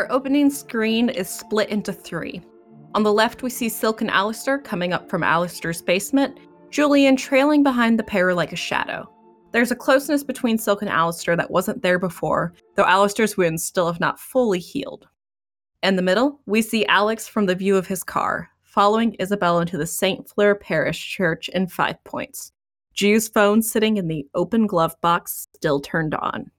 Our opening screen is split into three. On the left, we see Silk and Alistair coming up from Alistair's basement, Julian trailing behind the pair like a shadow. There's a closeness between Silk and Alistair that wasn't there before, though Alistair's wounds still have not fully healed. In the middle, we see Alex from the view of his car, following Isabel into the St. Fleur Parish Church in Five Points. Jew's phone sitting in the open glove box, still turned on.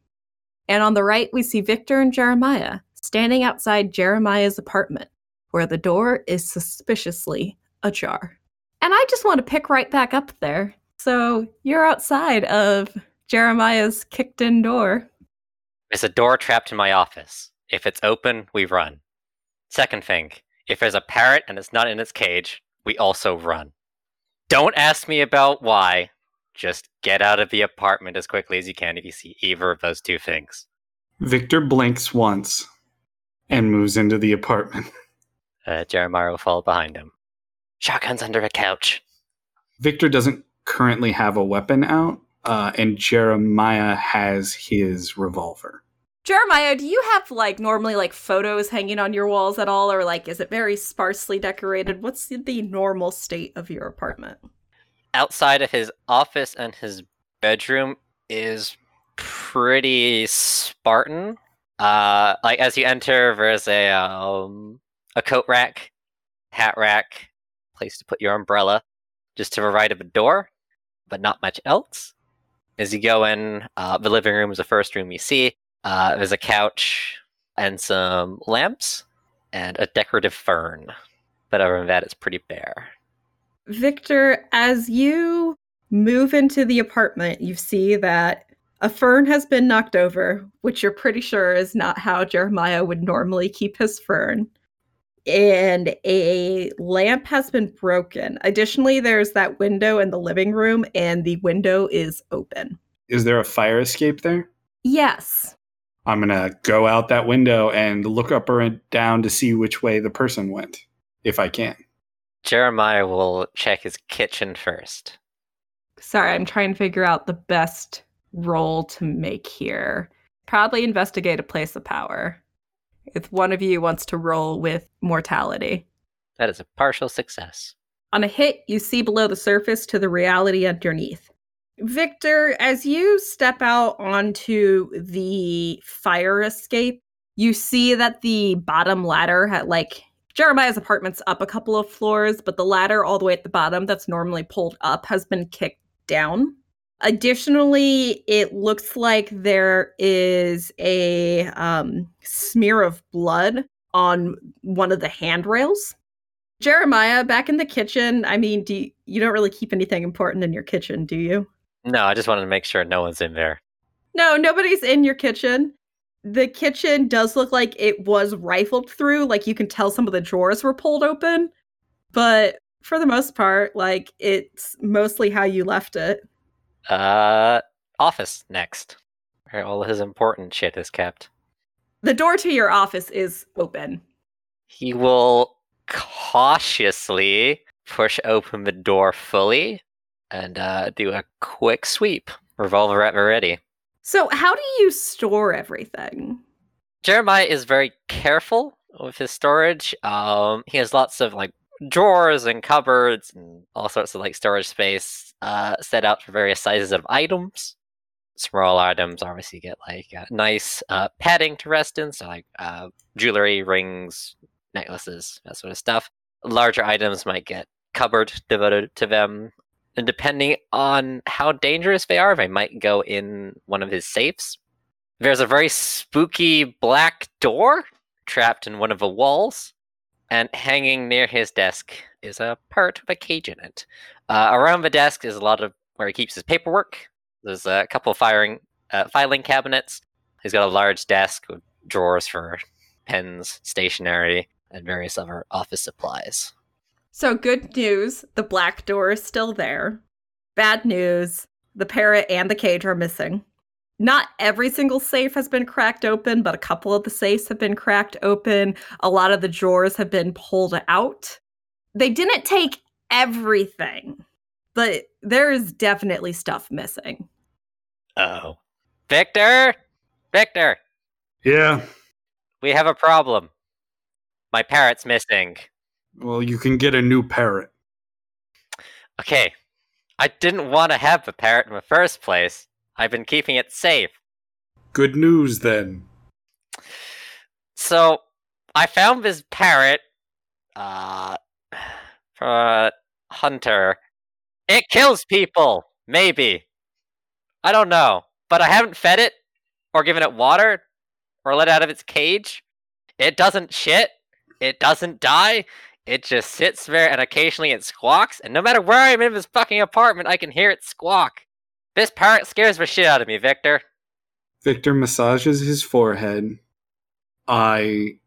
And on the right, we see Victor and Jeremiah standing outside Jeremiah's apartment, where the door is suspiciously ajar. And I just want to pick right back up there. So you're outside of Jeremiah's kicked in door. There's a door trapped in my office. If it's open, we run. Second thing, if there's a parrot and it's not in its cage, we also run. Don't ask me about why. Just get out of the apartment as quickly as you can if you see either of those two things. Victor blinks once and moves into the apartment. Uh, Jeremiah will follow behind him. Shotgun's under a couch. Victor doesn't currently have a weapon out, uh, and Jeremiah has his revolver. Jeremiah, do you have like normally like photos hanging on your walls at all, or like is it very sparsely decorated? What's the normal state of your apartment? Outside of his office and his bedroom is pretty Spartan. Uh, like as you enter, there's a um, a coat rack, hat rack, place to put your umbrella, just to the right of a door, but not much else. As you go in, uh, the living room is the first room you see. Uh, there's a couch and some lamps and a decorative fern. But other than that, it's pretty bare. Victor, as you move into the apartment, you see that a fern has been knocked over, which you're pretty sure is not how Jeremiah would normally keep his fern. And a lamp has been broken. Additionally, there's that window in the living room, and the window is open. Is there a fire escape there? Yes. I'm going to go out that window and look up or down to see which way the person went, if I can. Jeremiah will check his kitchen first. Sorry, I'm trying to figure out the best roll to make here. Probably investigate a place of power. If one of you wants to roll with mortality. That is a partial success. On a hit, you see below the surface to the reality underneath. Victor, as you step out onto the fire escape, you see that the bottom ladder had like Jeremiah's apartment's up a couple of floors, but the ladder all the way at the bottom that's normally pulled up has been kicked down. Additionally, it looks like there is a um, smear of blood on one of the handrails. Jeremiah, back in the kitchen. I mean, do you, you don't really keep anything important in your kitchen, do you? No, I just wanted to make sure no one's in there. No, nobody's in your kitchen. The kitchen does look like it was rifled through, like you can tell some of the drawers were pulled open, but for the most part, like it's mostly how you left it. Uh, office next, where all his important shit is kept. The door to your office is open. He will cautiously push open the door fully and uh, do a quick sweep. Revolver at ready. So, how do you store everything? Jeremiah is very careful with his storage. Um, he has lots of like drawers and cupboards and all sorts of like storage space uh, set out for various sizes of items. Small items obviously get like uh, nice uh, padding to rest in, so like uh, jewelry, rings, necklaces, that sort of stuff. Larger items might get cupboard devoted to them, and depending on how dangerous they are, they might go in one of his safes. There's a very spooky black door trapped in one of the walls, and hanging near his desk is a part of a cage in it. Uh, around the desk is a lot of where he keeps his paperwork. There's a couple of firing, uh, filing cabinets. He's got a large desk with drawers for pens, stationery, and various other office supplies. So, good news the black door is still there. Bad news the parrot and the cage are missing. Not every single safe has been cracked open, but a couple of the safes have been cracked open. A lot of the drawers have been pulled out. They didn't take everything, but there is definitely stuff missing. Oh. Victor! Victor! Yeah. we have a problem. My parrot's missing. Well, you can get a new parrot. Okay, I didn't want to have the parrot in the first place. I've been keeping it safe. Good news then. So, I found this parrot, uh, from uh, hunter. It kills people, maybe. I don't know. But I haven't fed it, or given it water, or let it out of its cage. It doesn't shit. It doesn't die. It just sits there and occasionally it squawks, and no matter where I'm in this fucking apartment, I can hear it squawk. This parrot scares the shit out of me, Victor. Victor massages his forehead. I.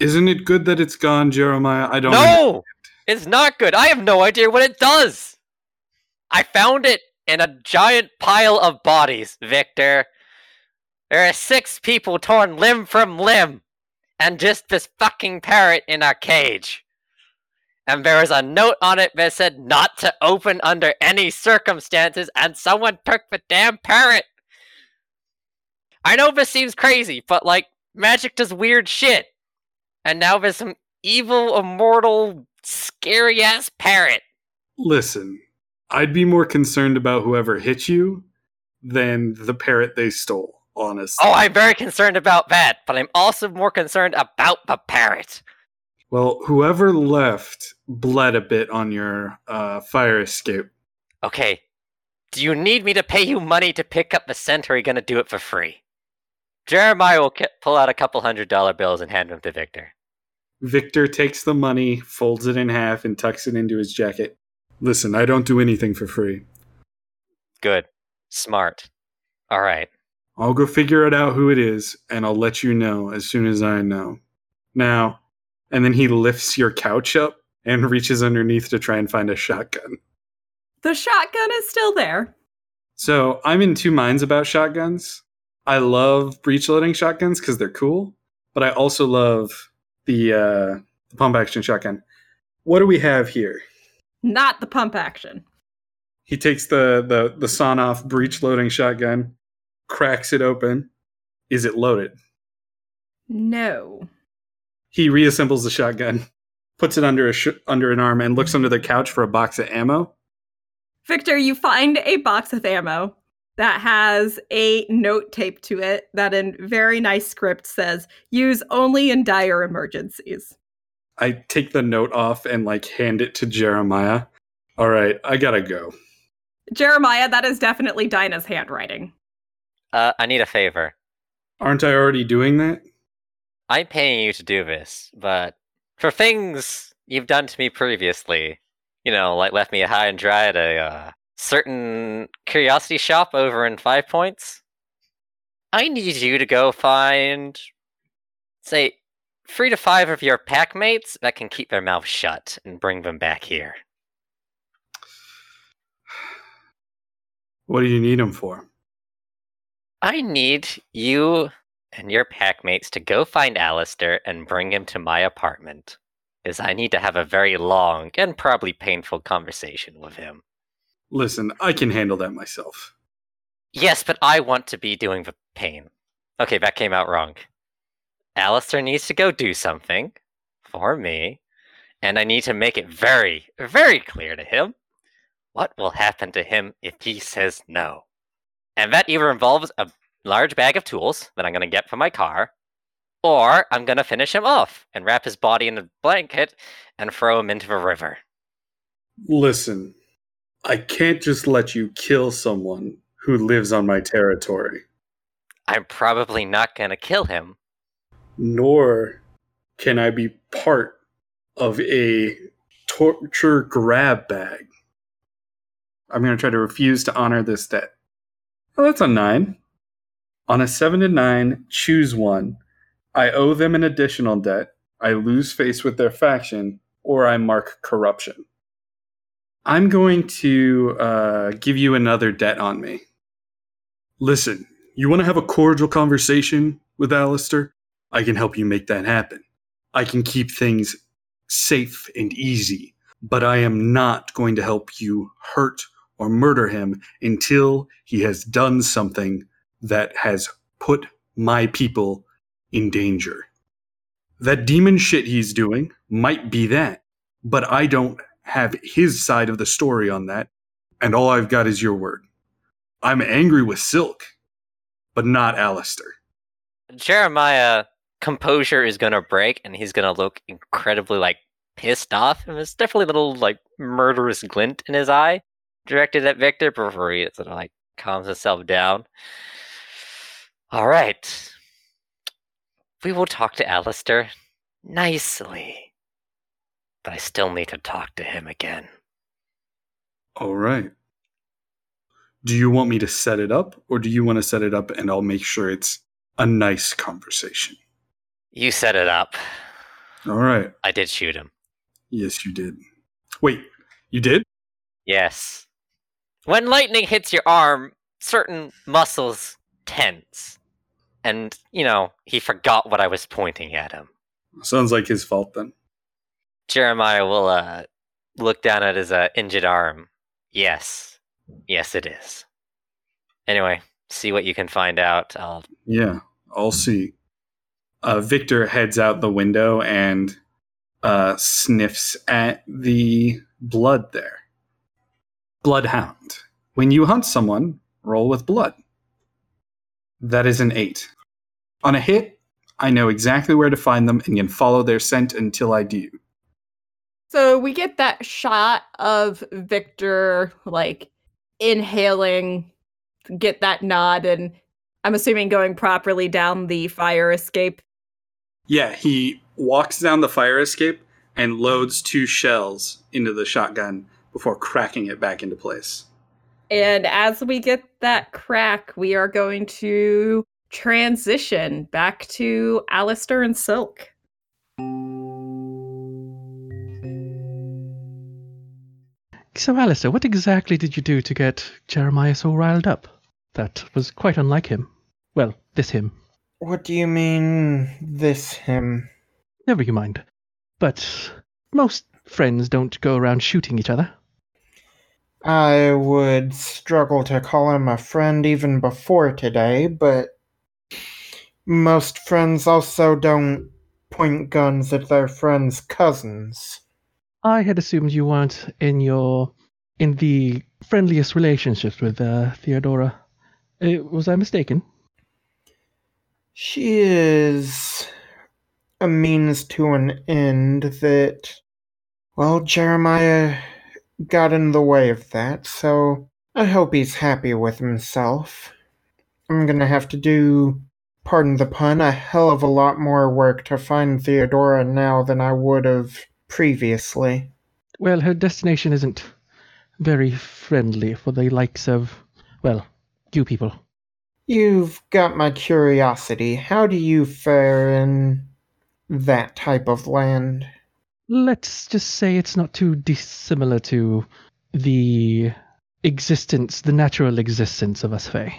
Isn't it good that it's gone, Jeremiah? I don't. Know. No! It's not good. I have no idea what it does. I found it in a giant pile of bodies, Victor. There are six people torn limb from limb, and just this fucking parrot in a cage. And there was a note on it that said not to open under any circumstances, and someone took the damn parrot. I know this seems crazy, but like, magic does weird shit. And now there's some evil, immortal, scary ass parrot. Listen, I'd be more concerned about whoever hit you than the parrot they stole, honestly. Oh, I'm very concerned about that, but I'm also more concerned about the parrot. Well, whoever left bled a bit on your uh, fire escape. Okay, do you need me to pay you money to pick up the scent, or are you going to do it for free? Jeremiah will pull out a couple hundred dollar bills and hand them to Victor. Victor takes the money, folds it in half, and tucks it into his jacket. Listen, I don't do anything for free. Good. Smart. All right. I'll go figure it out who it is, and I'll let you know as soon as I know. Now, and then he lifts your couch up and reaches underneath to try and find a shotgun. The shotgun is still there. So I'm in two minds about shotguns. I love breech loading shotguns because they're cool, but I also love the uh, the pump action shotgun. What do we have here? Not the pump action. He takes the the the sawn off breech loading shotgun, cracks it open. Is it loaded? No. He reassembles the shotgun, puts it under a sh- under an arm, and looks under the couch for a box of ammo. Victor, you find a box of ammo that has a note taped to it that in very nice script says use only in dire emergencies. I take the note off and like hand it to Jeremiah. All right, I gotta go. Jeremiah, that is definitely Dinah's handwriting. Uh, I need a favor. Aren't I already doing that? I'm paying you to do this, but for things you've done to me previously, you know, like left me high and dry at a uh, certain curiosity shop over in Five Points, I need you to go find, say, three to five of your pack mates that can keep their mouths shut and bring them back here. What do you need them for? I need you and your pack mates to go find Alistair and bring him to my apartment. Is I need to have a very long and probably painful conversation with him. Listen, I can handle that myself. Yes, but I want to be doing the pain. Okay, that came out wrong. Alistair needs to go do something for me, and I need to make it very, very clear to him what will happen to him if he says no. And that either involves a large bag of tools that I'm going to get from my car, or I'm going to finish him off and wrap his body in a blanket and throw him into the river. Listen, I can't just let you kill someone who lives on my territory, I'm probably not going to kill him. nor can I be part of a torture grab bag. I'm going to try to refuse to honor this debt. Oh, that's a nine. On a seven to nine, choose one. I owe them an additional debt. I lose face with their faction, or I mark corruption. I'm going to uh, give you another debt on me. Listen, you want to have a cordial conversation with Alistair? I can help you make that happen. I can keep things safe and easy, but I am not going to help you hurt or murder him until he has done something that has put my people in danger. That demon shit he's doing might be that, but I don't have his side of the story on that, and all I've got is your word. I'm angry with Silk, but not Alistair. Jeremiah composure is gonna break and he's gonna look incredibly like pissed off and there's definitely a little like murderous glint in his eye directed at Victor before he sort of like calms himself down. Alright. We will talk to Alistair nicely. But I still need to talk to him again. All right. Do you want me to set it up, or do you want to set it up and I'll make sure it's a nice conversation? You set it up. All right. I did shoot him. Yes, you did. Wait, you did? Yes. When lightning hits your arm, certain muscles tense. And, you know, he forgot what I was pointing at him. Sounds like his fault then. Jeremiah will uh, look down at his uh, injured arm. Yes. Yes, it is. Anyway, see what you can find out. I'll Yeah, I'll see. Uh, Victor heads out the window and uh, sniffs at the blood there. Bloodhound. When you hunt someone, roll with blood. That is an eight. On a hit, I know exactly where to find them and can follow their scent until I do. So we get that shot of Victor like inhaling, get that nod, and I'm assuming going properly down the fire escape. Yeah, he walks down the fire escape and loads two shells into the shotgun before cracking it back into place. And as we get that crack, we are going to transition back to Alistair and Silk. So, Alistair, what exactly did you do to get Jeremiah so riled up? That was quite unlike him. Well, this him. What do you mean, this him? Never you mind. But most friends don't go around shooting each other. I would struggle to call him a friend even before today, but most friends also don't point guns at their friends' cousins. I had assumed you weren't in your in the friendliest relationships with uh, Theodora. Uh, was I mistaken? She is a means to an end that, well, Jeremiah got in the way of that, so I hope he's happy with himself. I'm gonna have to do, pardon the pun, a hell of a lot more work to find Theodora now than I would have previously. Well, her destination isn't very friendly for the likes of, well, you people. You've got my curiosity. How do you fare in that type of land? Let's just say it's not too dissimilar to the existence, the natural existence of us Fae.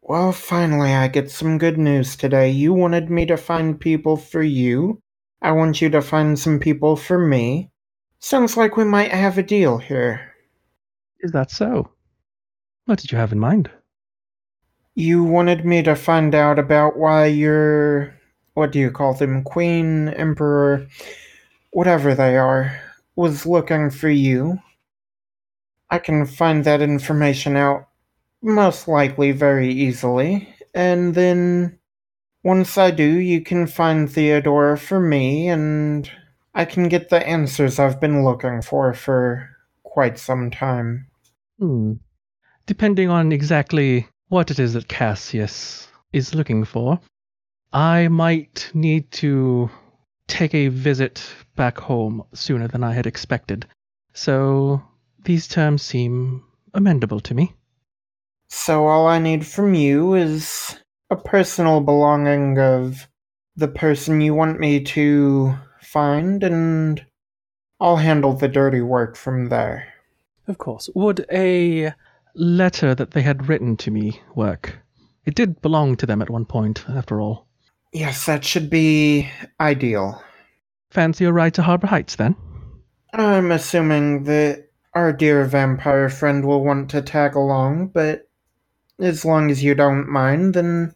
Well, finally, I get some good news today. You wanted me to find people for you. I want you to find some people for me. Sounds like we might have a deal here. Is that so? What did you have in mind? You wanted me to find out about why your. What do you call them? Queen, Emperor, whatever they are, was looking for you. I can find that information out most likely very easily, and then once I do, you can find Theodora for me, and I can get the answers I've been looking for for quite some time. Hmm. Depending on exactly what it is that Cassius is looking for, I might need to take a visit back home sooner than I had expected. So these terms seem amendable to me. So all I need from you is a personal belonging of the person you want me to find, and I'll handle the dirty work from there. Of course. Would a letter that they had written to me work? It did belong to them at one point, after all. Yes, that should be ideal. Fancy a ride to Harbor Heights, then? I'm assuming that our dear vampire friend will want to tag along, but as long as you don't mind, then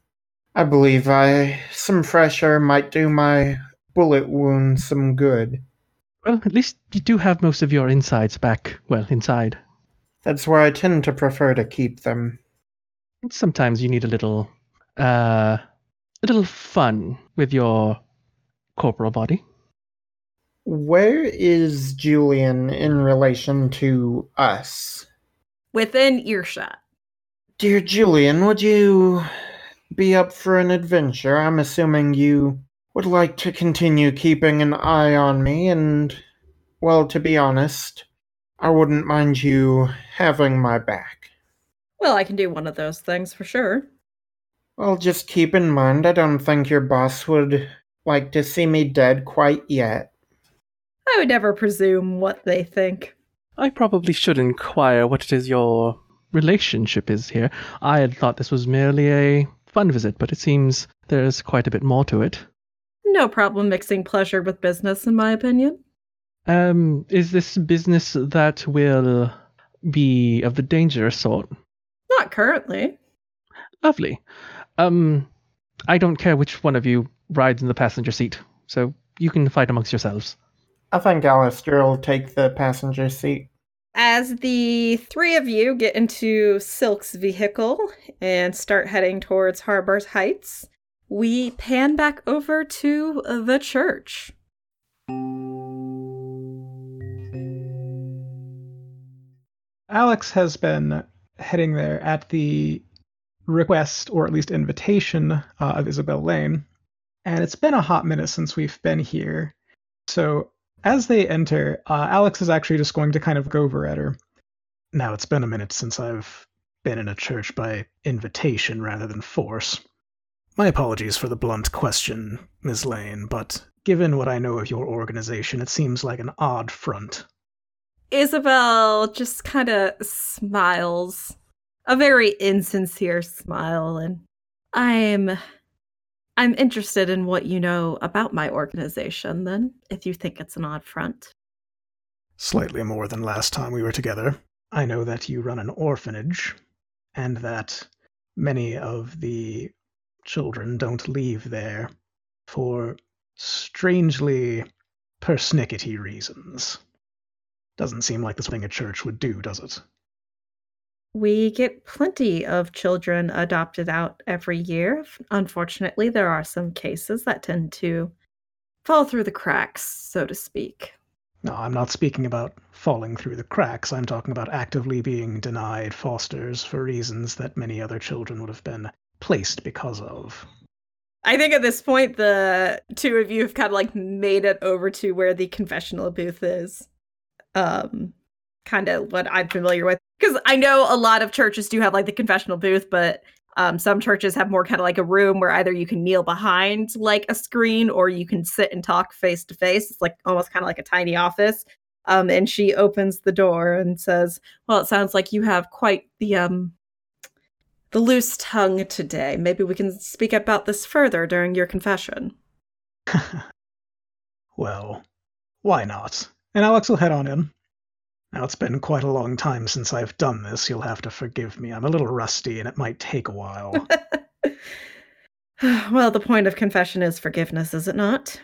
I believe I some fresh air might do my bullet wound some good. Well, at least you do have most of your insides back, well, inside. That's where I tend to prefer to keep them. Sometimes you need a little, uh, a little fun with your corporal body. Where is Julian in relation to us? Within earshot. Dear Julian, would you be up for an adventure? I'm assuming you would like to continue keeping an eye on me, and, well, to be honest, I wouldn't mind you having my back. Well, I can do one of those things for sure. Well, just keep in mind, I don't think your boss would like to see me dead quite yet. I would never presume what they think. I probably should inquire what it is your relationship is here. I had thought this was merely a fun visit, but it seems there's quite a bit more to it. No problem mixing pleasure with business, in my opinion. Um, is this business that will be of the dangerous sort? Not currently. Lovely. Um, I don't care which one of you rides in the passenger seat, so you can fight amongst yourselves. I think Alistair will take the passenger seat. As the three of you get into Silk's vehicle and start heading towards Harbor's Heights, we pan back over to the church. Alex has been heading there at the request, or at least invitation, uh, of Isabel Lane. And it's been a hot minute since we've been here. So as they enter, uh, Alex is actually just going to kind of go over at her. Now, it's been a minute since I've been in a church by invitation rather than force. My apologies for the blunt question, Ms. Lane, but given what I know of your organization, it seems like an odd front. Isabel just kind of smiles, a very insincere smile, and I'm I'm interested in what you know about my organization then, if you think it's an odd front. Slightly more than last time we were together. I know that you run an orphanage, and that many of the children don't leave there for strangely persnickety reasons. Doesn't seem like the thing a church would do, does it? We get plenty of children adopted out every year. Unfortunately, there are some cases that tend to fall through the cracks, so to speak. No, I'm not speaking about falling through the cracks. I'm talking about actively being denied fosters for reasons that many other children would have been placed because of. I think at this point, the two of you have kind of like made it over to where the confessional booth is. Um, kind of what I'm familiar with. Because I know a lot of churches do have like the confessional booth, but um, some churches have more kind of like a room where either you can kneel behind like a screen or you can sit and talk face to face. It's like almost kind of like a tiny office. Um, and she opens the door and says, "Well, it sounds like you have quite the um the loose tongue today. Maybe we can speak about this further during your confession." well, why not? And Alex will head on in. Now, it's been quite a long time since I've done this. You'll have to forgive me. I'm a little rusty and it might take a while. well, the point of confession is forgiveness, is it not?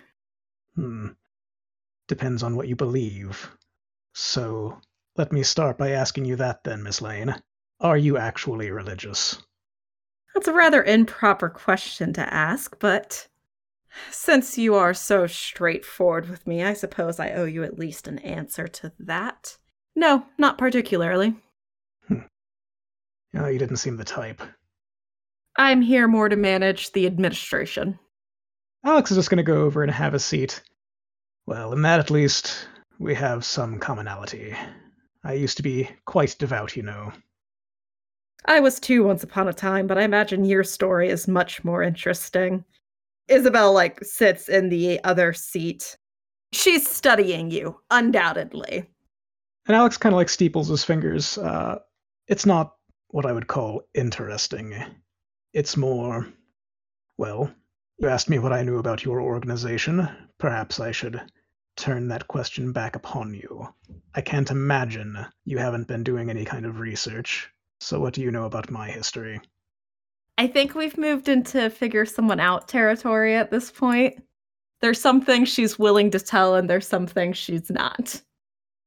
Hmm. Depends on what you believe. So, let me start by asking you that then, Miss Lane. Are you actually religious? That's a rather improper question to ask, but since you are so straightforward with me, I suppose I owe you at least an answer to that. No, not particularly. Hmm. No, you didn't seem the type. I'm here more to manage the administration. Alex is just going to go over and have a seat. Well, in that at least, we have some commonality. I used to be quite devout, you know. I was too once upon a time, but I imagine your story is much more interesting. Isabel, like, sits in the other seat. She's studying you, undoubtedly. And Alex kind of like steeples his fingers. Uh, it's not what I would call interesting. It's more, well, you asked me what I knew about your organization. Perhaps I should turn that question back upon you. I can't imagine you haven't been doing any kind of research. So, what do you know about my history? I think we've moved into figure someone out territory at this point. There's some things she's willing to tell, and there's some things she's not.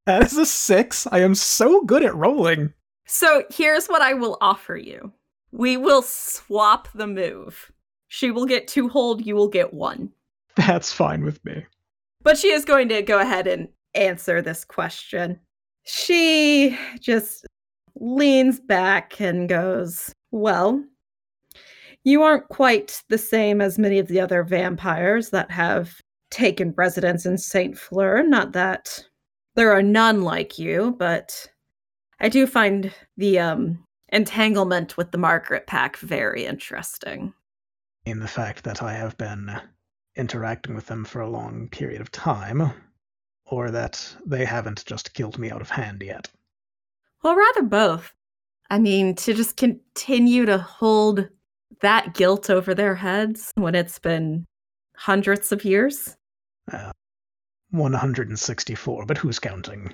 That is a six. I am so good at rolling. So here's what I will offer you we will swap the move. She will get two hold, you will get one. That's fine with me. But she is going to go ahead and answer this question. She just leans back and goes, Well, you aren't quite the same as many of the other vampires that have taken residence in St. Fleur. Not that there are none like you, but I do find the um, entanglement with the Margaret Pack very interesting. In the fact that I have been interacting with them for a long period of time, or that they haven't just killed me out of hand yet. Well, rather both. I mean, to just continue to hold that guilt over their heads when it's been hundreds of years? Uh, 164, but who's counting?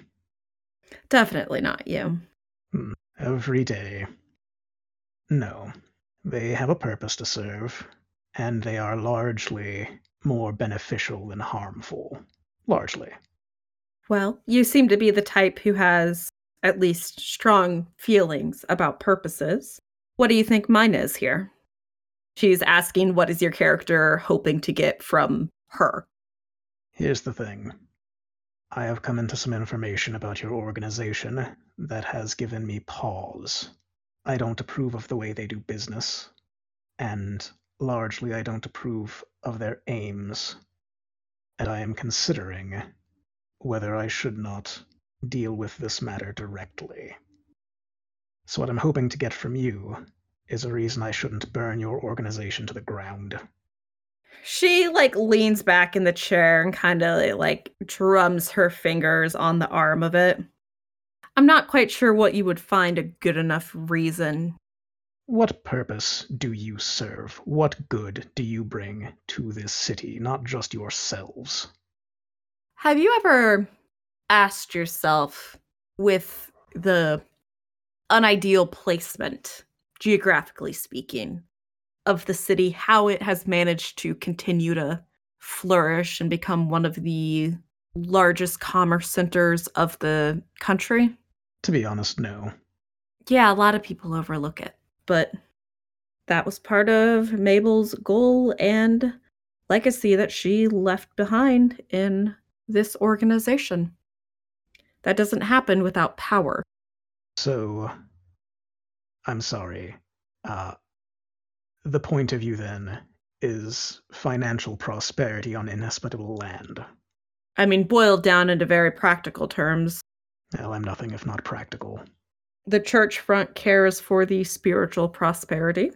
Definitely not you. Hmm, every day. No, they have a purpose to serve, and they are largely more beneficial than harmful. Largely. Well, you seem to be the type who has at least strong feelings about purposes. What do you think mine is here? She's asking, what is your character hoping to get from her? Here's the thing I have come into some information about your organization that has given me pause. I don't approve of the way they do business, and largely I don't approve of their aims. And I am considering whether I should not deal with this matter directly. So, what I'm hoping to get from you is a reason I shouldn't burn your organization to the ground. She like leans back in the chair and kind of like drums her fingers on the arm of it. I'm not quite sure what you would find a good enough reason. What purpose do you serve? What good do you bring to this city, not just yourselves? Have you ever asked yourself with the unideal placement geographically speaking, of the city, how it has managed to continue to flourish and become one of the largest commerce centers of the country? To be honest, no. Yeah, a lot of people overlook it, but that was part of Mabel's goal and legacy that she left behind in this organization. That doesn't happen without power. So, I'm sorry. Uh, the point of view then is financial prosperity on inhospitable land. I mean, boiled down into very practical terms. Well, I'm nothing if not practical. The church front cares for the spiritual prosperity.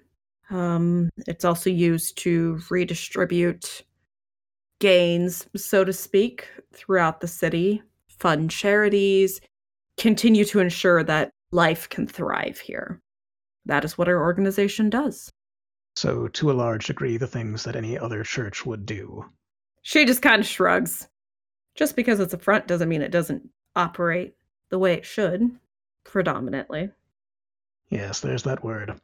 Um, it's also used to redistribute gains, so to speak, throughout the city, fund charities, continue to ensure that life can thrive here that is what our organization does. So, to a large degree, the things that any other church would do. She just kind of shrugs. Just because it's a front doesn't mean it doesn't operate the way it should, predominantly. Yes, there's that word.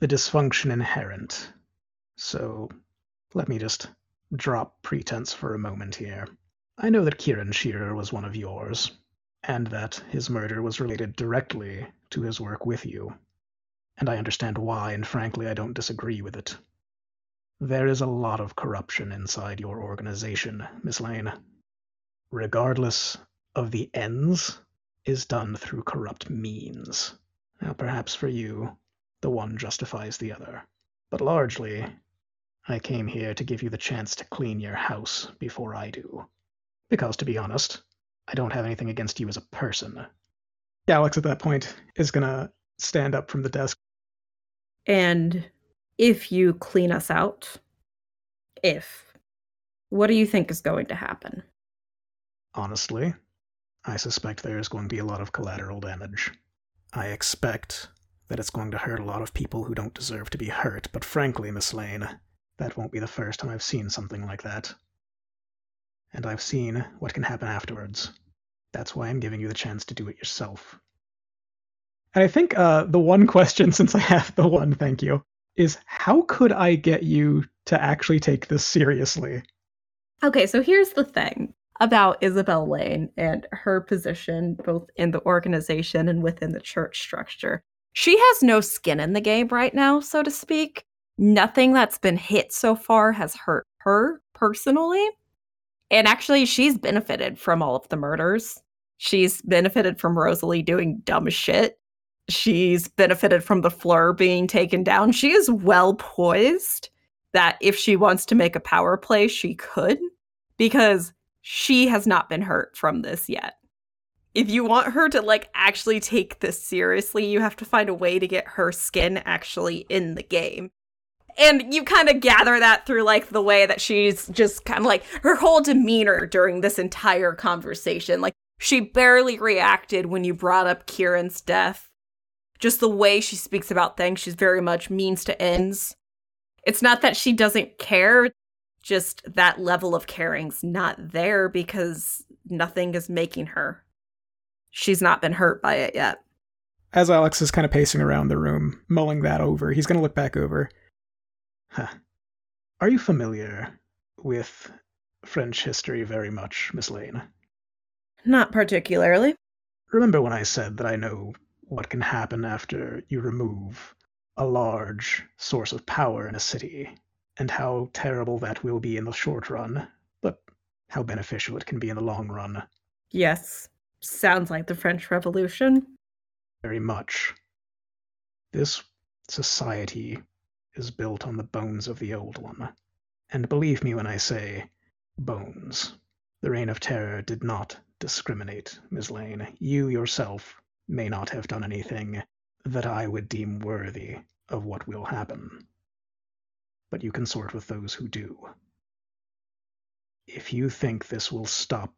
The dysfunction inherent. So, let me just drop pretense for a moment here. I know that Kieran Shearer was one of yours, and that his murder was related directly to his work with you and I understand why, and frankly, I don't disagree with it. There is a lot of corruption inside your organization, Miss Lane. Regardless of the ends, is done through corrupt means. Now, perhaps for you, the one justifies the other. But largely, I came here to give you the chance to clean your house before I do. Because, to be honest, I don't have anything against you as a person. Alex, at that point, is gonna stand up from the desk and if you clean us out, if, what do you think is going to happen? Honestly, I suspect there is going to be a lot of collateral damage. I expect that it's going to hurt a lot of people who don't deserve to be hurt, but frankly, Miss Lane, that won't be the first time I've seen something like that. And I've seen what can happen afterwards. That's why I'm giving you the chance to do it yourself. And I think uh, the one question, since I have the one, thank you, is how could I get you to actually take this seriously? Okay, so here's the thing about Isabel Lane and her position both in the organization and within the church structure. She has no skin in the game right now, so to speak. Nothing that's been hit so far has hurt her personally. And actually, she's benefited from all of the murders. She's benefited from Rosalie doing dumb shit. She's benefited from the Fleur being taken down. She is well poised that if she wants to make a power play, she could, because she has not been hurt from this yet. If you want her to like actually take this seriously, you have to find a way to get her skin actually in the game. And you kind of gather that through like the way that she's just kind of like her whole demeanor during this entire conversation. Like she barely reacted when you brought up Kieran's death. Just the way she speaks about things, she's very much means to ends. It's not that she doesn't care, just that level of caring's not there because nothing is making her. She's not been hurt by it yet. As Alex is kind of pacing around the room, mulling that over, he's going to look back over. Huh. Are you familiar with French history very much, Miss Lane? Not particularly. Remember when I said that I know what can happen after you remove a large source of power in a city, and how terrible that will be in the short run, but how beneficial it can be in the long run? Yes. Sounds like the French Revolution. Very much. This society is built on the bones of the old one. And believe me when I say bones. The Reign of Terror did not discriminate, Miss Lane. You yourself may not have done anything that I would deem worthy of what will happen. But you consort with those who do. If you think this will stop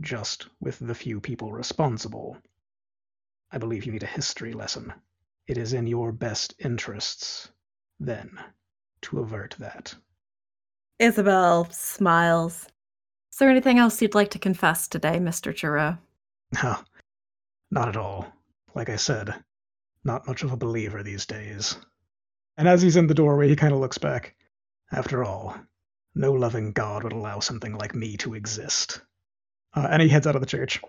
just with the few people responsible, I believe you need a history lesson. It is in your best interests then to avert that. Isabel smiles. Is there anything else you'd like to confess today, Mr. Giroux? No, not at all. Like I said, not much of a believer these days. And as he's in the doorway, he kind of looks back. After all, no loving God would allow something like me to exist. Uh, and he heads out of the church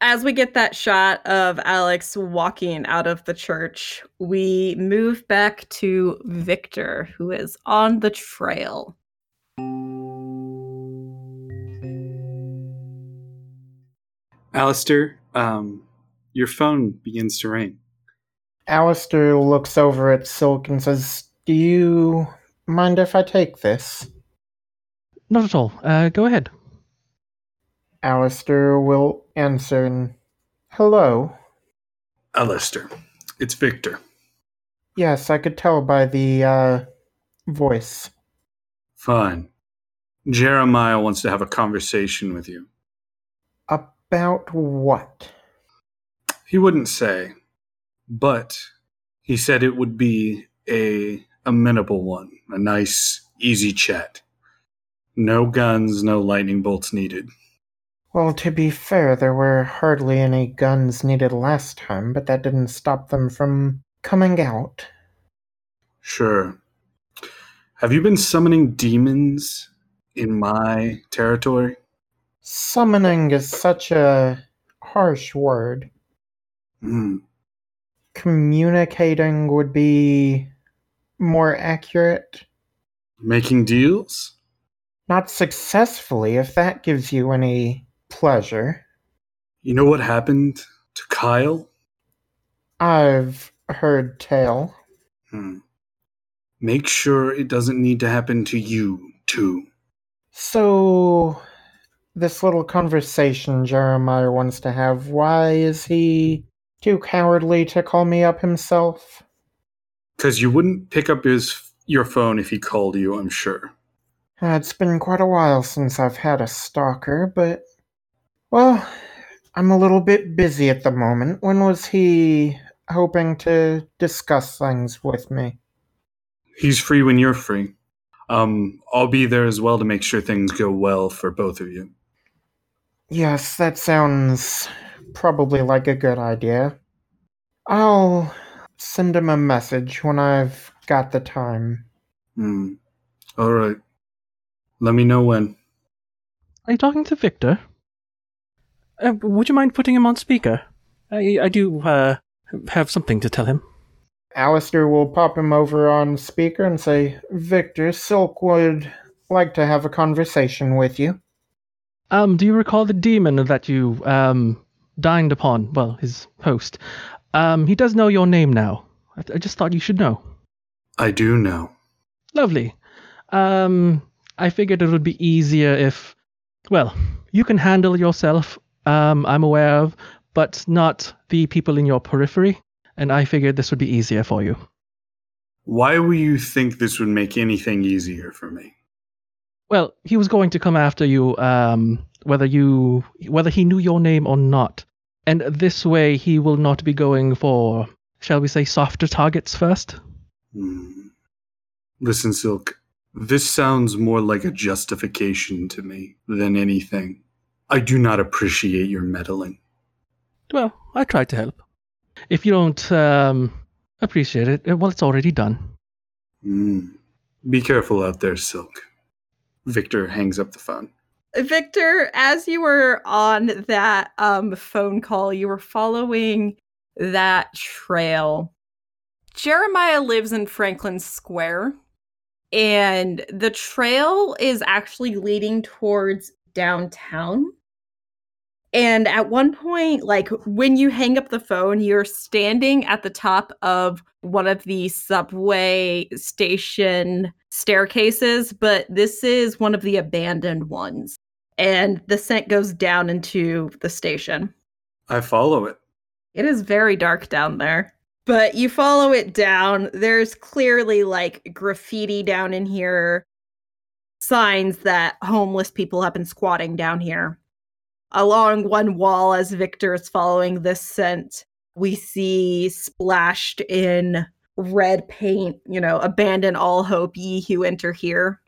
as we get that shot of Alex walking out of the church, we move back to Victor, who is on the trail. Alistair, um, your phone begins to ring. Alistair looks over at Silk and says, Do you mind if I take this? Not at all. Uh, go ahead. Alistair will answer, Hello. Alistair, it's Victor. Yes, I could tell by the uh, voice. Fine. Jeremiah wants to have a conversation with you. About what? He wouldn't say, but he said it would be a amenable one, a nice, easy chat. No guns, no lightning bolts needed. Well, to be fair, there were hardly any guns needed last time, but that didn't stop them from coming out. Sure. Have you been summoning demons in my territory? Summoning is such a harsh word. Hmm. Communicating would be more accurate. Making deals? Not successfully, if that gives you any pleasure. You know what happened to Kyle? I've heard tale. Hmm. Make sure it doesn't need to happen to you, too. So, this little conversation Jeremiah wants to have, why is he too cowardly to call me up himself? Because you wouldn't pick up his your phone if he called you, I'm sure. Uh, it's been quite a while since I've had a stalker, but well, I'm a little bit busy at the moment. When was he hoping to discuss things with me? He's free when you're free. Um, I'll be there as well to make sure things go well for both of you. Yes, that sounds probably like a good idea. I'll send him a message when I've got the time. Hmm. All right. Let me know when. Are you talking to Victor? Uh, would you mind putting him on speaker? I, I do uh, have something to tell him. Alistair will pop him over on speaker and say, Victor, Silk would like to have a conversation with you. Um, do you recall the demon that you um dined upon? Well, his host. Um, he does know your name now. I, I just thought you should know. I do know. Lovely. Um, I figured it would be easier if, well, you can handle yourself. Um, I'm aware of, but not the people in your periphery. And I figured this would be easier for you. Why would you think this would make anything easier for me? Well, he was going to come after you, um, whether you whether he knew your name or not. And this way, he will not be going for, shall we say, softer targets first. Hmm. Listen, Silk. This sounds more like a justification to me than anything. I do not appreciate your meddling. Well, I tried to help. If you don't um, appreciate it, well, it's already done. Hmm. Be careful out there, Silk. Victor hangs up the phone. Victor, as you were on that um, phone call, you were following that trail. Jeremiah lives in Franklin Square, and the trail is actually leading towards downtown. And at one point, like when you hang up the phone, you're standing at the top of one of the subway station staircases, but this is one of the abandoned ones. And the scent goes down into the station. I follow it. It is very dark down there. But you follow it down. There's clearly like graffiti down in here, signs that homeless people have been squatting down here. Along one wall, as Victor is following this scent, we see splashed in red paint, you know, abandon all hope, ye who enter here.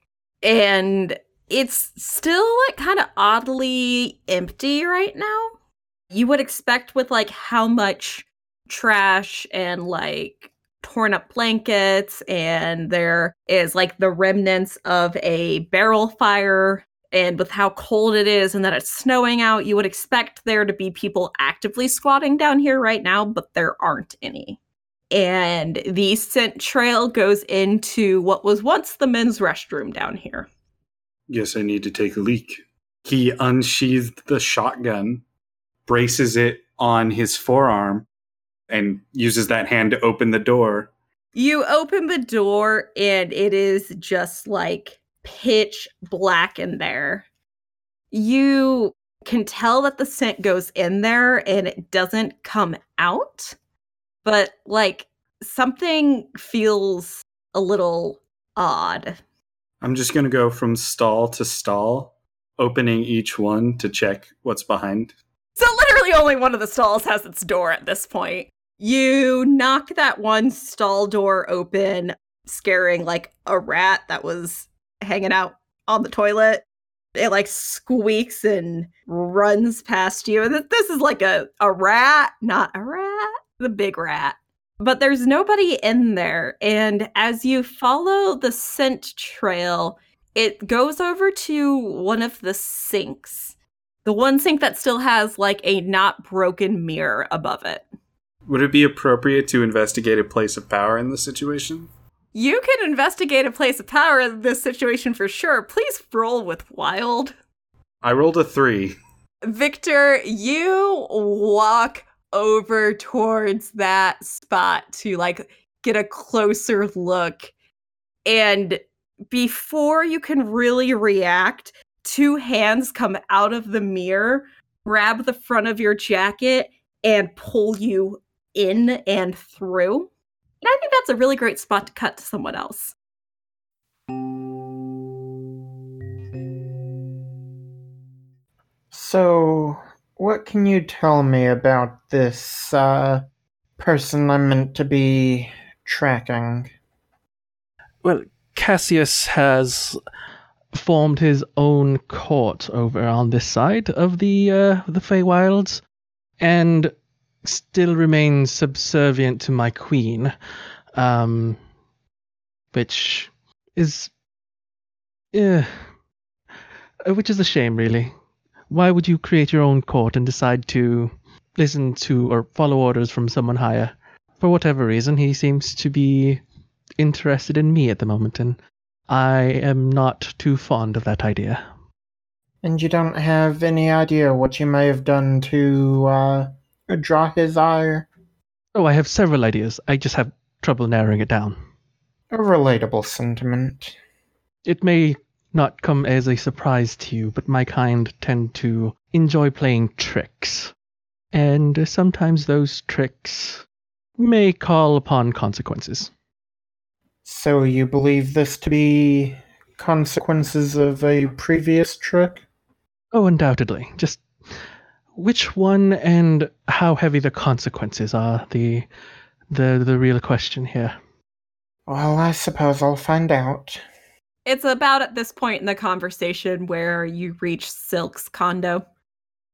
And it's still like kind of oddly empty right now. You would expect with like how much trash and like torn up blankets and there is like the remnants of a barrel fire and with how cold it is and that it's snowing out you would expect there to be people actively squatting down here right now but there aren't any and the scent trail goes into what was once the men's restroom down here Yes, I need to take a leak. He unsheathed the shotgun, braces it on his forearm, and uses that hand to open the door. You open the door and it is just like pitch black in there. You can tell that the scent goes in there and it doesn't come out, but like something feels a little odd. I'm just going to go from stall to stall, opening each one to check what's behind. So literally only one of the stalls has its door at this point. You knock that one stall door open, scaring like a rat that was hanging out on the toilet. It like squeaks and runs past you. Th- This is like a, a rat, not a rat, the big rat. But there's nobody in there. And as you follow the scent trail, it goes over to one of the sinks. The one sink that still has like a not broken mirror above it. Would it be appropriate to investigate a place of power in this situation? You can investigate a place of power in this situation for sure. Please roll with wild. I rolled a three. Victor, you walk over towards that spot to like get a closer look. And before you can really react, two hands come out of the mirror, grab the front of your jacket, and pull you in and through. And I think that's a really great spot to cut to someone else. So, what can you tell me about this uh, person I'm meant to be tracking? Well, Cassius has formed his own court over on this side of the uh, the Feywilds, and still remains subservient to my queen. Um, which is. Yeah. Which is a shame, really. Why would you create your own court and decide to listen to or follow orders from someone higher? For whatever reason, he seems to be interested in me at the moment, and I am not too fond of that idea. And you don't have any idea what you may have done to uh, draw his ire? Oh, I have several ideas. I just have trouble narrowing it down. A relatable sentiment. It may not come as a surprise to you, but my kind tend to enjoy playing tricks. And sometimes those tricks may call upon consequences. So you believe this to be consequences of a previous trick? Oh, undoubtedly. Just which one and how heavy the consequences are the the the real question here. Well, I suppose I'll find out. It's about at this point in the conversation where you reach Silk's condo.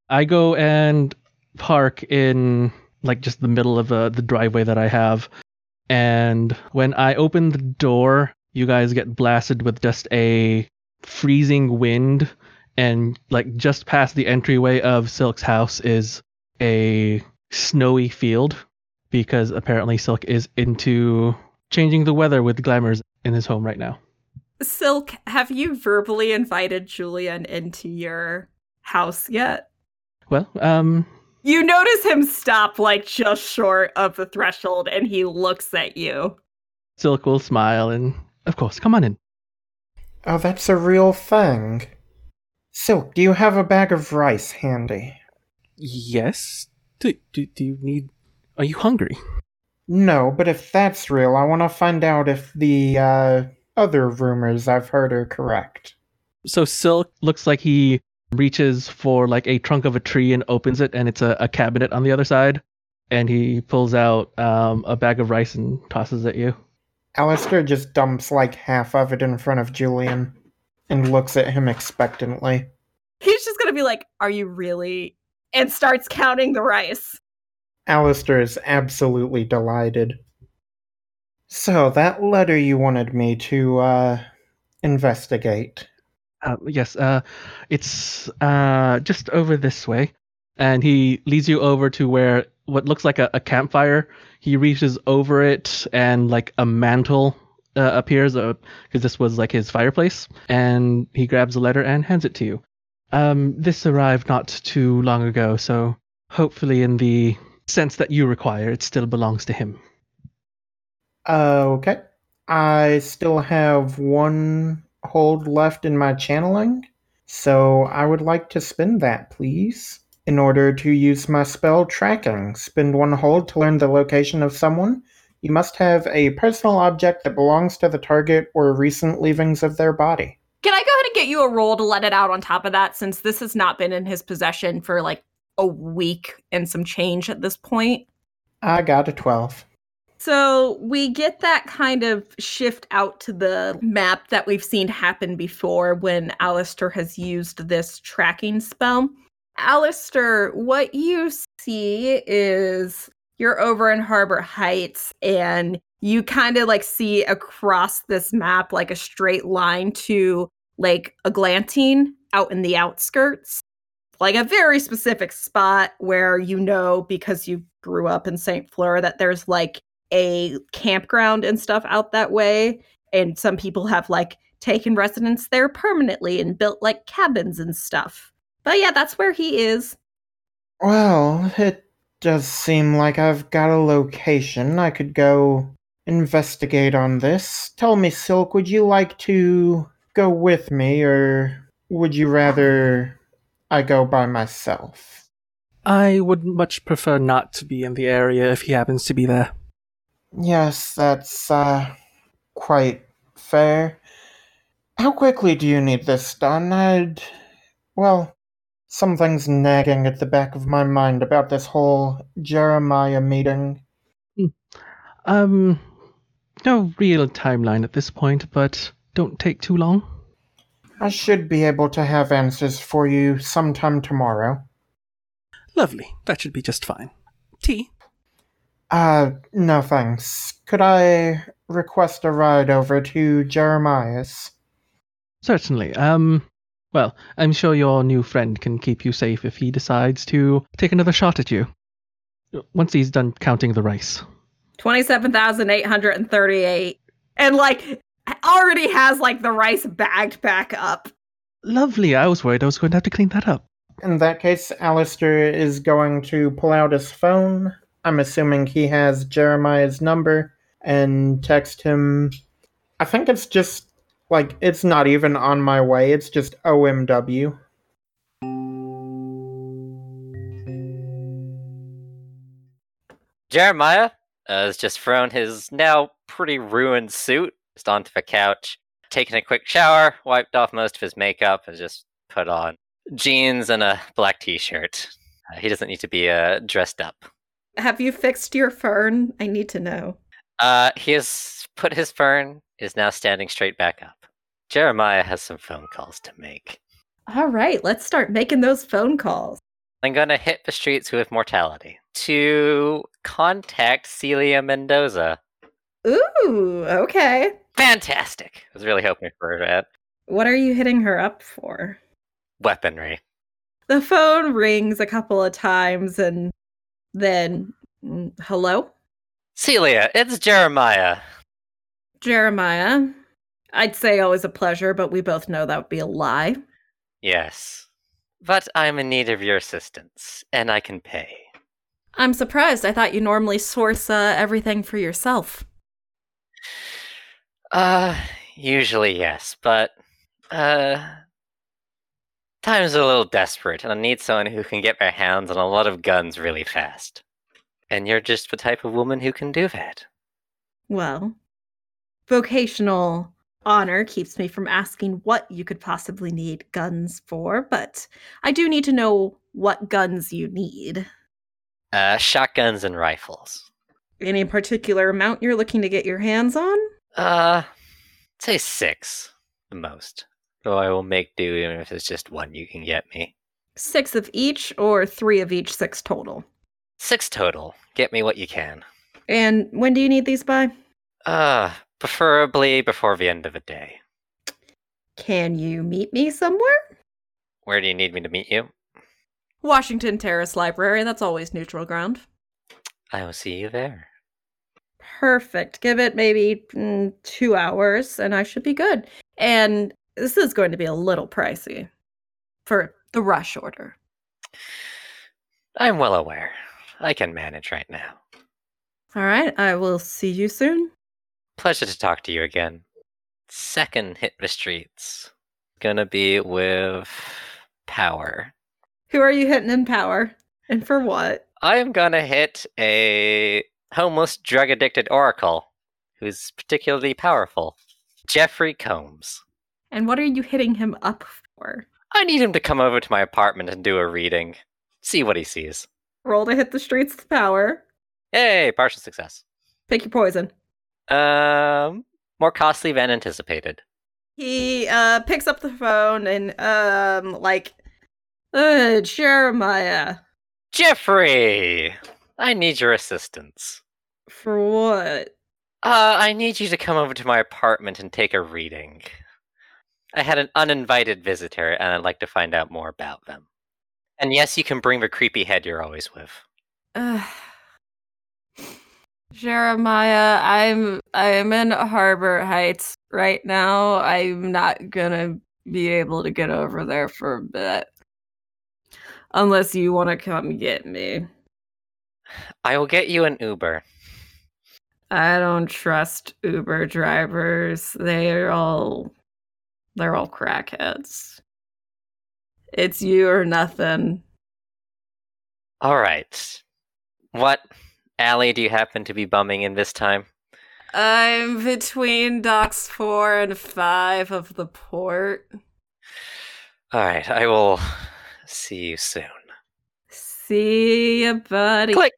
I go and park in like just the middle of the driveway that I have, and when I open the door, you guys get blasted with just a freezing wind and like just past the entryway of Silk's house is a snowy field because apparently Silk is into changing the weather with glamours in his home right now. Silk, have you verbally invited Julian into your house yet? Well, um You notice him stop like just short of the threshold and he looks at you. Silk will smile and of course, come on in. Oh, that's a real thing. Silk, do you have a bag of rice handy? Yes. Do, do, do you need are you hungry? No, but if that's real, I want to find out if the uh, other rumors I've heard are correct. So Silk looks like he reaches for like a trunk of a tree and opens it, and it's a, a cabinet on the other side. And he pulls out um, a bag of rice and tosses it at you. Alistair just dumps like half of it in front of Julian and looks at him expectantly. He's just gonna be like, Are you really? And starts counting the rice. Alistair is absolutely delighted. So, that letter you wanted me to uh, investigate. Uh, yes, uh, it's uh, just over this way. And he leads you over to where what looks like a, a campfire. He reaches over it, and like a mantle uh, appears, because this was like his fireplace. And he grabs the letter and hands it to you. Um, this arrived not too long ago, so hopefully, in the sense that you require, it still belongs to him. Uh, okay. I still have one hold left in my channeling, so I would like to spend that, please. In order to use my spell tracking, spend one hold to learn the location of someone. You must have a personal object that belongs to the target or recent leavings of their body. Can I go ahead and get you a roll to let it out on top of that since this has not been in his possession for like a week and some change at this point? I got a 12. So we get that kind of shift out to the map that we've seen happen before when Alistair has used this tracking spell. Alistair, what you see is you're over in Harbor Heights and you kind of like see across this map like a straight line to like Eglantine out in the outskirts. Like a very specific spot where you know because you grew up in St. Fleur that there's like a campground and stuff out that way. And some people have like taken residence there permanently and built like cabins and stuff. But yeah, that's where he is. Well, it does seem like I've got a location. I could go investigate on this. Tell me, Silk, would you like to go with me, or would you rather I go by myself? I would much prefer not to be in the area if he happens to be there. Yes, that's uh, quite fair. How quickly do you need this done? I'd. Well, something's nagging at the back of my mind about this whole Jeremiah meeting. Um, no real timeline at this point, but don't take too long. I should be able to have answers for you sometime tomorrow. Lovely. That should be just fine. Tea? Uh, no thanks. Could I request a ride over to Jeremiah's. Certainly. Um, well, I'm sure your new friend can keep you safe if he decides to take another shot at you. Once he's done counting the rice. 27,838. And like already has like the rice bagged back up. Lovely. I was worried I was going to have to clean that up. In that case, Alistair is going to pull out his phone. I'm assuming he has Jeremiah's number and text him. I think it's just like it's not even on my way, it's just OMW. Jeremiah uh, has just thrown his now pretty ruined suit just onto the couch, taken a quick shower, wiped off most of his makeup, and just put on jeans and a black t-shirt. Uh, he doesn't need to be uh, dressed up. Have you fixed your fern? I need to know. Uh, he has put his fern, is now standing straight back up. Jeremiah has some phone calls to make. All right, let's start making those phone calls. I'm gonna hit the streets with mortality to contact Celia Mendoza. Ooh, okay. Fantastic! I was really hoping for that. What are you hitting her up for? Weaponry. The phone rings a couple of times and then, mm, hello? Celia, it's Jeremiah. Jeremiah. I'd say always a pleasure, but we both know that would be a lie. Yes. But I'm in need of your assistance, and I can pay. I'm surprised. I thought you normally source uh, everything for yourself. Uh, usually yes, but, uh, times a little desperate, and I need someone who can get their hands on a lot of guns really fast. And you're just the type of woman who can do that. Well, vocational honor keeps me from asking what you could possibly need guns for, but I do need to know what guns you need. Uh, shotguns and rifles. Any particular amount you're looking to get your hands on? Uh, say six, the most. Though I will make do even if it's just one you can get me. Six of each, or three of each, six total. Six total. Get me what you can. And when do you need these by? Uh, preferably before the end of the day. Can you meet me somewhere? Where do you need me to meet you? Washington Terrace Library, that's always neutral ground. I will see you there. Perfect. Give it maybe mm, two hours and I should be good. And this is going to be a little pricey for the rush order. I'm well aware. I can manage right now. All right, I will see you soon. Pleasure to talk to you again. Second hit the streets. Gonna be with power. Who are you hitting in power? And for what? I am gonna hit a homeless, drug addicted oracle who's particularly powerful. Jeffrey Combs. And what are you hitting him up for? I need him to come over to my apartment and do a reading. See what he sees. Roll to hit the streets with power. Hey, partial success. Pick your poison. Um, more costly than anticipated. He uh picks up the phone and um like uh Jeremiah. Jeffrey! I need your assistance. For what? Uh, I need you to come over to my apartment and take a reading. I had an uninvited visitor, and I'd like to find out more about them. And yes, you can bring the creepy head you're always with. Uh, Jeremiah, I'm I'm in Harbor Heights right now. I'm not gonna be able to get over there for a bit. Unless you want to come get me. I will get you an Uber. I don't trust Uber drivers. They're all they're all crackheads. It's you or nothing. All right. What alley do you happen to be bumming in this time? I'm between docks four and five of the port. All right, I will see you soon. See ya, buddy. Click.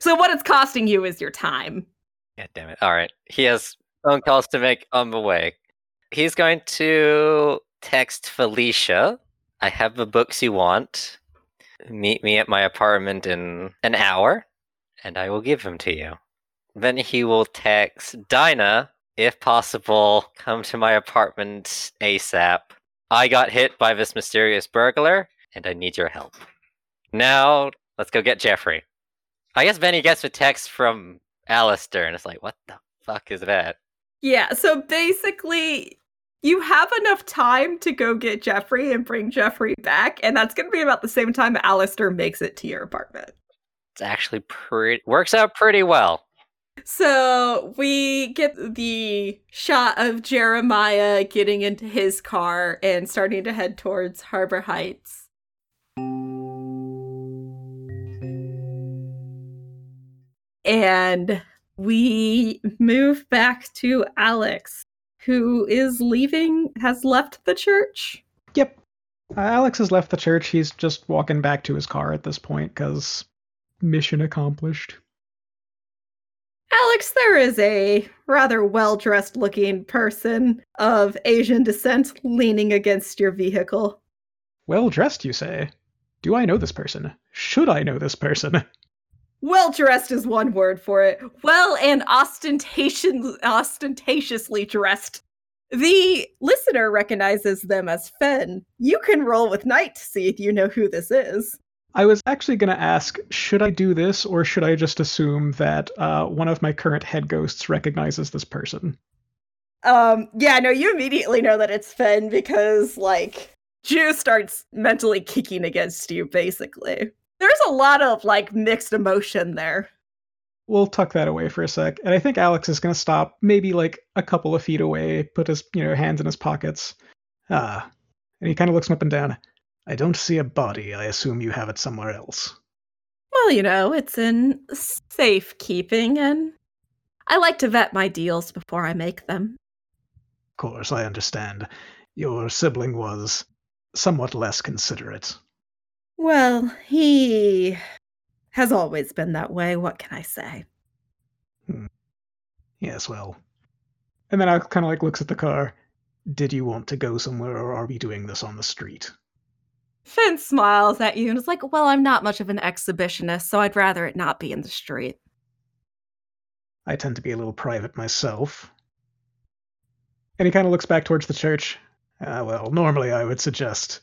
So what it's costing you is your time. God damn it. All right. He has phone calls to make on the way. He's going to text Felicia. I have the books you want. Meet me at my apartment in an hour, and I will give them to you. then he will text Dinah, if possible, come to my apartment ASAP. I got hit by this mysterious burglar, and I need your help. Now, let's go get Jeffrey. I guess Benny gets a text from Alistair, and it's like, what the fuck is that? Yeah, so basically, you have enough time to go get Jeffrey and bring Jeffrey back, and that's going to be about the same time Alistair makes it to your apartment. It's actually pretty works out pretty well. So we get the shot of Jeremiah getting into his car and starting to head towards Harbor Heights. And we move back to Alex, who is leaving, has left the church. Yep. Uh, Alex has left the church. He's just walking back to his car at this point because mission accomplished. Alex, there is a rather well dressed looking person of Asian descent leaning against your vehicle. Well dressed, you say? Do I know this person? Should I know this person? Well dressed is one word for it. Well and ostentation- ostentatiously dressed. The listener recognizes them as Fen. You can roll with Night to see if you know who this is. I was actually going to ask should I do this or should I just assume that uh, one of my current head ghosts recognizes this person? Um, yeah, no, you immediately know that it's Fen because, like, Jew starts mentally kicking against you, basically. There's a lot of, like, mixed emotion there. We'll tuck that away for a sec. And I think Alex is going to stop maybe like a couple of feet away, put his, you know, hands in his pockets. Ah. And he kind of looks him up and down. I don't see a body. I assume you have it somewhere else. Well, you know, it's in safekeeping, and I like to vet my deals before I make them. Of course, I understand. Your sibling was somewhat less considerate. Well, he has always been that way. What can I say? Yes, well. And then I kind of like looks at the car. Did you want to go somewhere, or are we doing this on the street? Finn smiles at you and is like, Well, I'm not much of an exhibitionist, so I'd rather it not be in the street. I tend to be a little private myself. And he kind of looks back towards the church. Uh, well, normally I would suggest,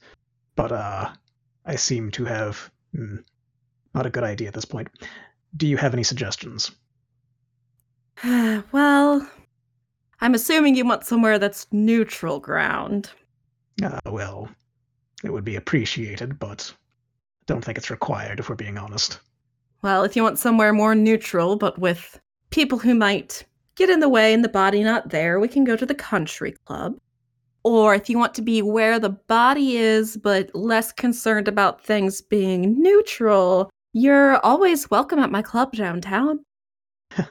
but uh, I seem to have hmm, not a good idea at this point. Do you have any suggestions? well, I'm assuming you want somewhere that's neutral ground. Uh, well, it would be appreciated, but I don't think it's required if we're being honest. Well, if you want somewhere more neutral, but with people who might get in the way and the body not there, we can go to the country club. Or if you want to be where the body is, but less concerned about things being neutral, you're always welcome at my club downtown.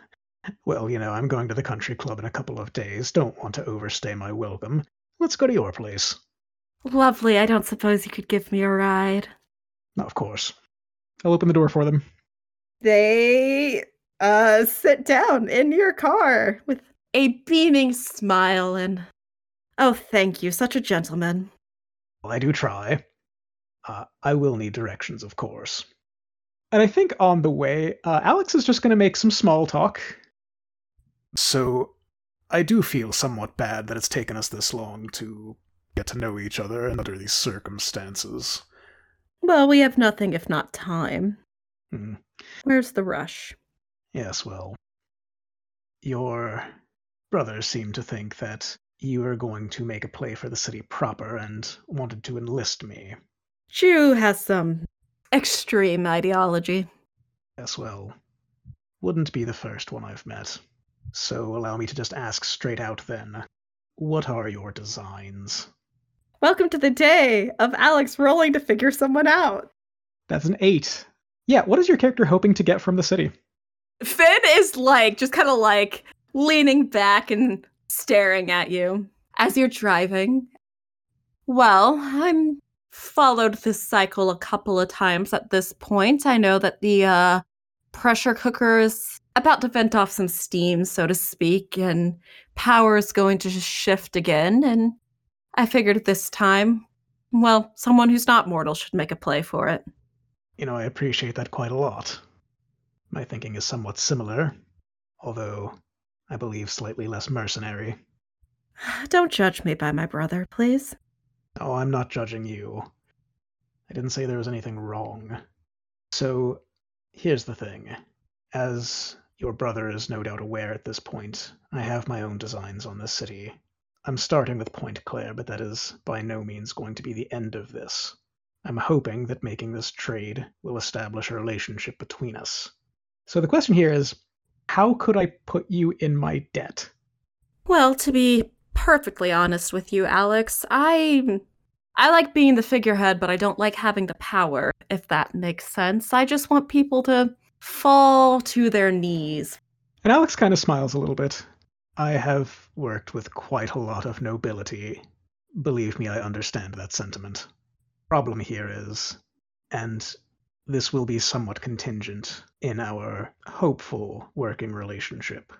Well, you know, I'm going to the country club in a couple of days. Don't want to overstay my welcome. Let's go to your place. Lovely. I don't suppose you could give me a ride. Of course. I'll open the door for them. They uh sit down in your car with a beaming smile and oh thank you such a gentleman Well, I do try. Uh, I will need directions, of course. And I think on the way, uh, Alex is just going to make some small talk. So, I do feel somewhat bad that it's taken us this long to get to know each other and under these circumstances. well we have nothing if not time Hmm. where's the rush Yes, well, your brother seem to think that you were going to make a play for the city proper and wanted to enlist me. jew has some extreme ideology Yes, well, wouldn't be the first one I've met. So allow me to just ask straight out then what are your designs? welcome to the day of alex rolling to figure someone out That's an eight. Yeah, what is your character hoping to get from the city? Finn is like just kind of like leaning back and staring at you as you're driving. Well, I'm followed this cycle a couple of times at this point. I know that the uh, pressure cooker is about to vent off some steam, so to speak, and power is going to shift again. And I figured this time, well, someone who's not mortal should make a play for it. You know, I appreciate that quite a lot. My thinking is somewhat similar. although I believe slightly less mercenary. Don't judge me by my brother, please. Oh, I'm not judging you. I didn't say there was anything wrong. So, here's the thing. As your brother is no doubt aware at this point, I have my own designs on this city. I'm starting with Point Claire, but that is by no means going to be the end of this. I'm hoping that making this trade will establish a relationship between us. So the question here is how could I put you in my debt? Well, to be perfectly honest with you, Alex, I I like being the figurehead, but I don't like having the power, if that makes sense. I just want people to fall to their knees. And Alex kind of smiles a little bit. I have worked with quite a lot of nobility. Believe me, I understand that sentiment. Problem here is, and this will be somewhat contingent in our hopeful working relationship.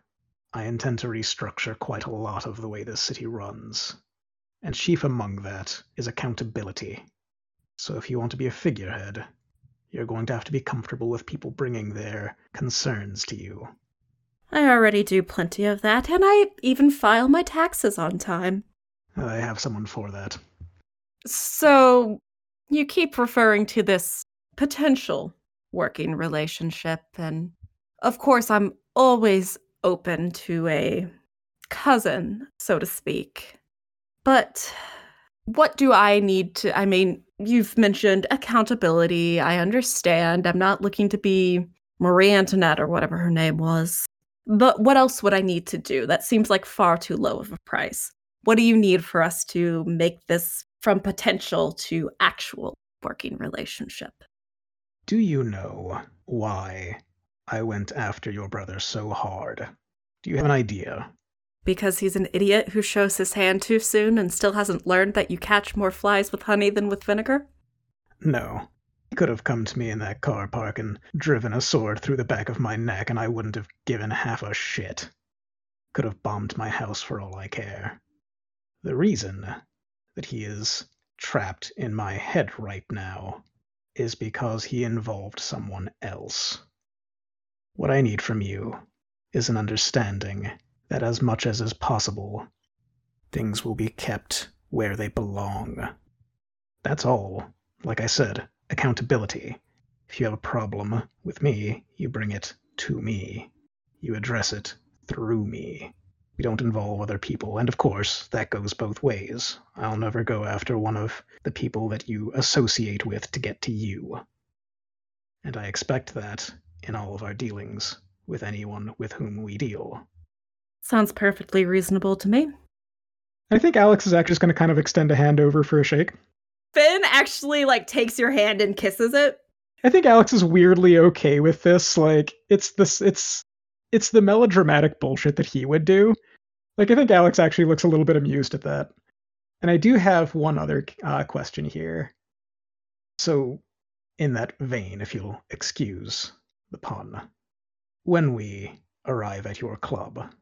I intend to restructure quite a lot of the way this city runs, and chief among that is accountability. So if you want to be a figurehead, you're going to have to be comfortable with people bringing their concerns to you. I already do plenty of that, and I even file my taxes on time. I have someone for that. So, you keep referring to this potential working relationship, and of course, I'm always open to a cousin, so to speak. But what do I need to? I mean, you've mentioned accountability. I understand. I'm not looking to be Marie Antoinette or whatever her name was. But what else would I need to do? That seems like far too low of a price. What do you need for us to make this from potential to actual working relationship? Do you know why I went after your brother so hard? Do you have an idea? Because he's an idiot who shows his hand too soon and still hasn't learned that you catch more flies with honey than with vinegar? No. He could have come to me in that car park and driven a sword through the back of my neck, and I wouldn't have given half a shit. Could have bombed my house for all I care. The reason that he is trapped in my head right now is because he involved someone else. What I need from you is an understanding that as much as is possible, things will be kept where they belong. That's all. Like I said, accountability. If you have a problem with me, you bring it to me. You address it through me. We don't involve other people, and of course, that goes both ways. I'll never go after one of the people that you associate with to get to you. And I expect that in all of our dealings with anyone with whom we deal. Sounds perfectly reasonable to me. I think Alex is actually just going to kind of extend a hand over for a shake. Finn actually like takes your hand and kisses it. I think Alex is weirdly okay with this. Like it's this it's it's the melodramatic bullshit that he would do. Like I think Alex actually looks a little bit amused at that. And I do have one other uh, question here. So, in that vein, if you'll excuse the pun, when we arrive at your club,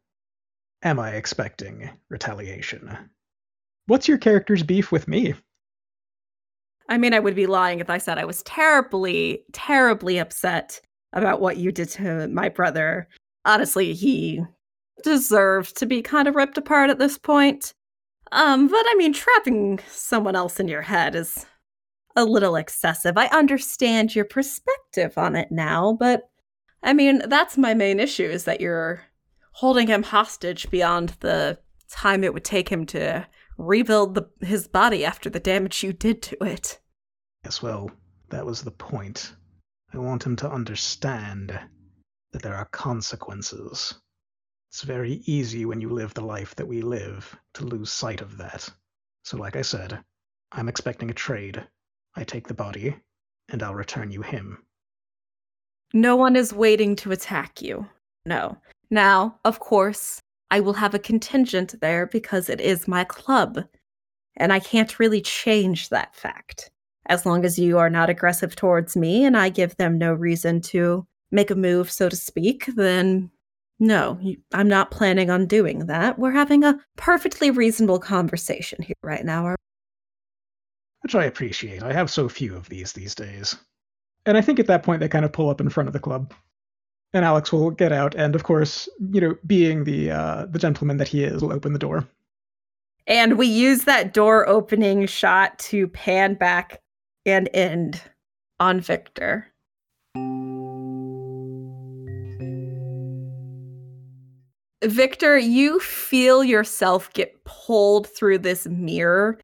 am I expecting retaliation? What's your character's beef with me? I mean, I would be lying if I said I was terribly, terribly upset about what you did to my brother. Honestly, he deserved to be kind of ripped apart at this point. Um, but I mean, trapping someone else in your head is a little excessive. I understand your perspective on it now, but I mean, that's my main issue is that you're holding him hostage beyond the time it would take him to rebuild the, his body after the damage you did to it. Yes, well, that was the point. I want him to understand that there are consequences. It's very easy when you live the life that we live to lose sight of that. So, like I said, I'm expecting a trade. I take the body, and I'll return you him. No one is waiting to attack you. No. Now, of course, I will have a contingent there because it is my club. And I can't really change that fact. As long as you are not aggressive towards me and I give them no reason to make a move, so to speak, then no, I'm not planning on doing that. We're having a perfectly reasonable conversation here right now. Which I appreciate. I have so few of these these days. And I think at that point they kind of pull up in front of the club. And Alex will get out, and of course, you know, being the uh, the gentleman that he is, will open the door. And we use that door opening shot to pan back and end on Victor. Victor, you feel yourself get pulled through this mirror,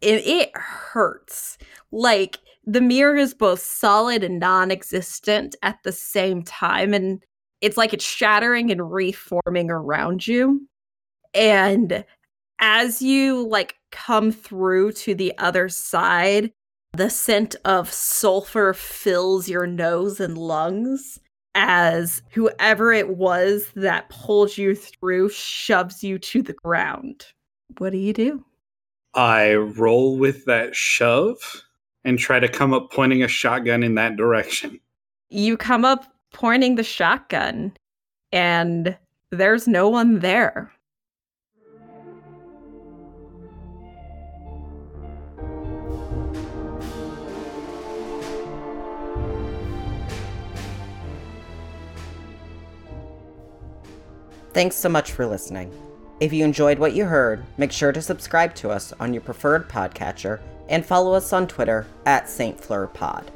and it hurts. Like the mirror is both solid and non existent at the same time. And it's like it's shattering and reforming around you. And as you like come through to the other side, the scent of sulfur fills your nose and lungs as whoever it was that pulled you through shoves you to the ground. What do you do? I roll with that shove and try to come up pointing a shotgun in that direction. You come up pointing the shotgun, and there's no one there. Thanks so much for listening. If you enjoyed what you heard, make sure to subscribe to us on your preferred podcatcher and follow us on Twitter at St. Fleur Pod.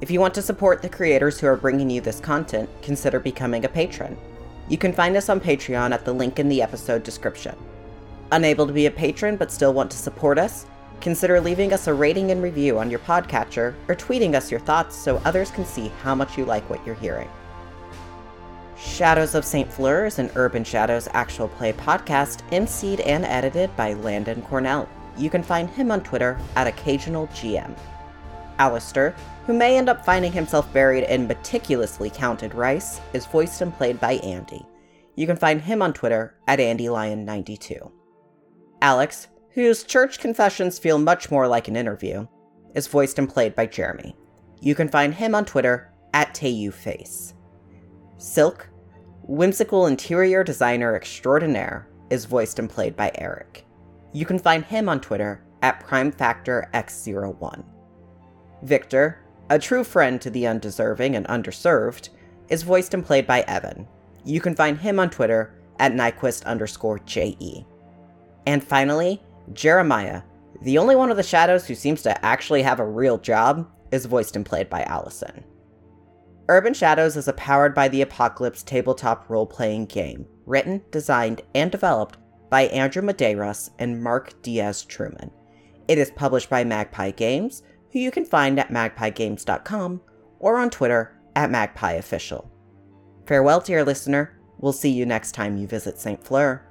If you want to support the creators who are bringing you this content, consider becoming a patron. You can find us on Patreon at the link in the episode description. Unable to be a patron but still want to support us? Consider leaving us a rating and review on your podcatcher or tweeting us your thoughts so others can see how much you like what you're hearing. Shadows of St. Fleur is an Urban Shadows actual play podcast, emceed and edited by Landon Cornell. You can find him on Twitter at OccasionalGM. Alistair, who may end up finding himself buried in meticulously counted rice, is voiced and played by Andy. You can find him on Twitter at AndyLion92. Alex, whose church confessions feel much more like an interview, is voiced and played by Jeremy. You can find him on Twitter at TayuFace. Silk, whimsical interior designer extraordinaire, is voiced and played by Eric. You can find him on Twitter at PrimeFactorX01. Victor, a true friend to the undeserving and underserved, is voiced and played by Evan. You can find him on Twitter at Nyquist underscore JE. And finally, Jeremiah, the only one of the shadows who seems to actually have a real job, is voiced and played by Allison. Urban Shadows is a powered by the Apocalypse tabletop role playing game, written, designed, and developed by Andrew Medeiros and Mark Diaz Truman. It is published by Magpie Games, who you can find at magpiegames.com or on Twitter at magpieofficial. Farewell, dear listener. We'll see you next time you visit St. Fleur.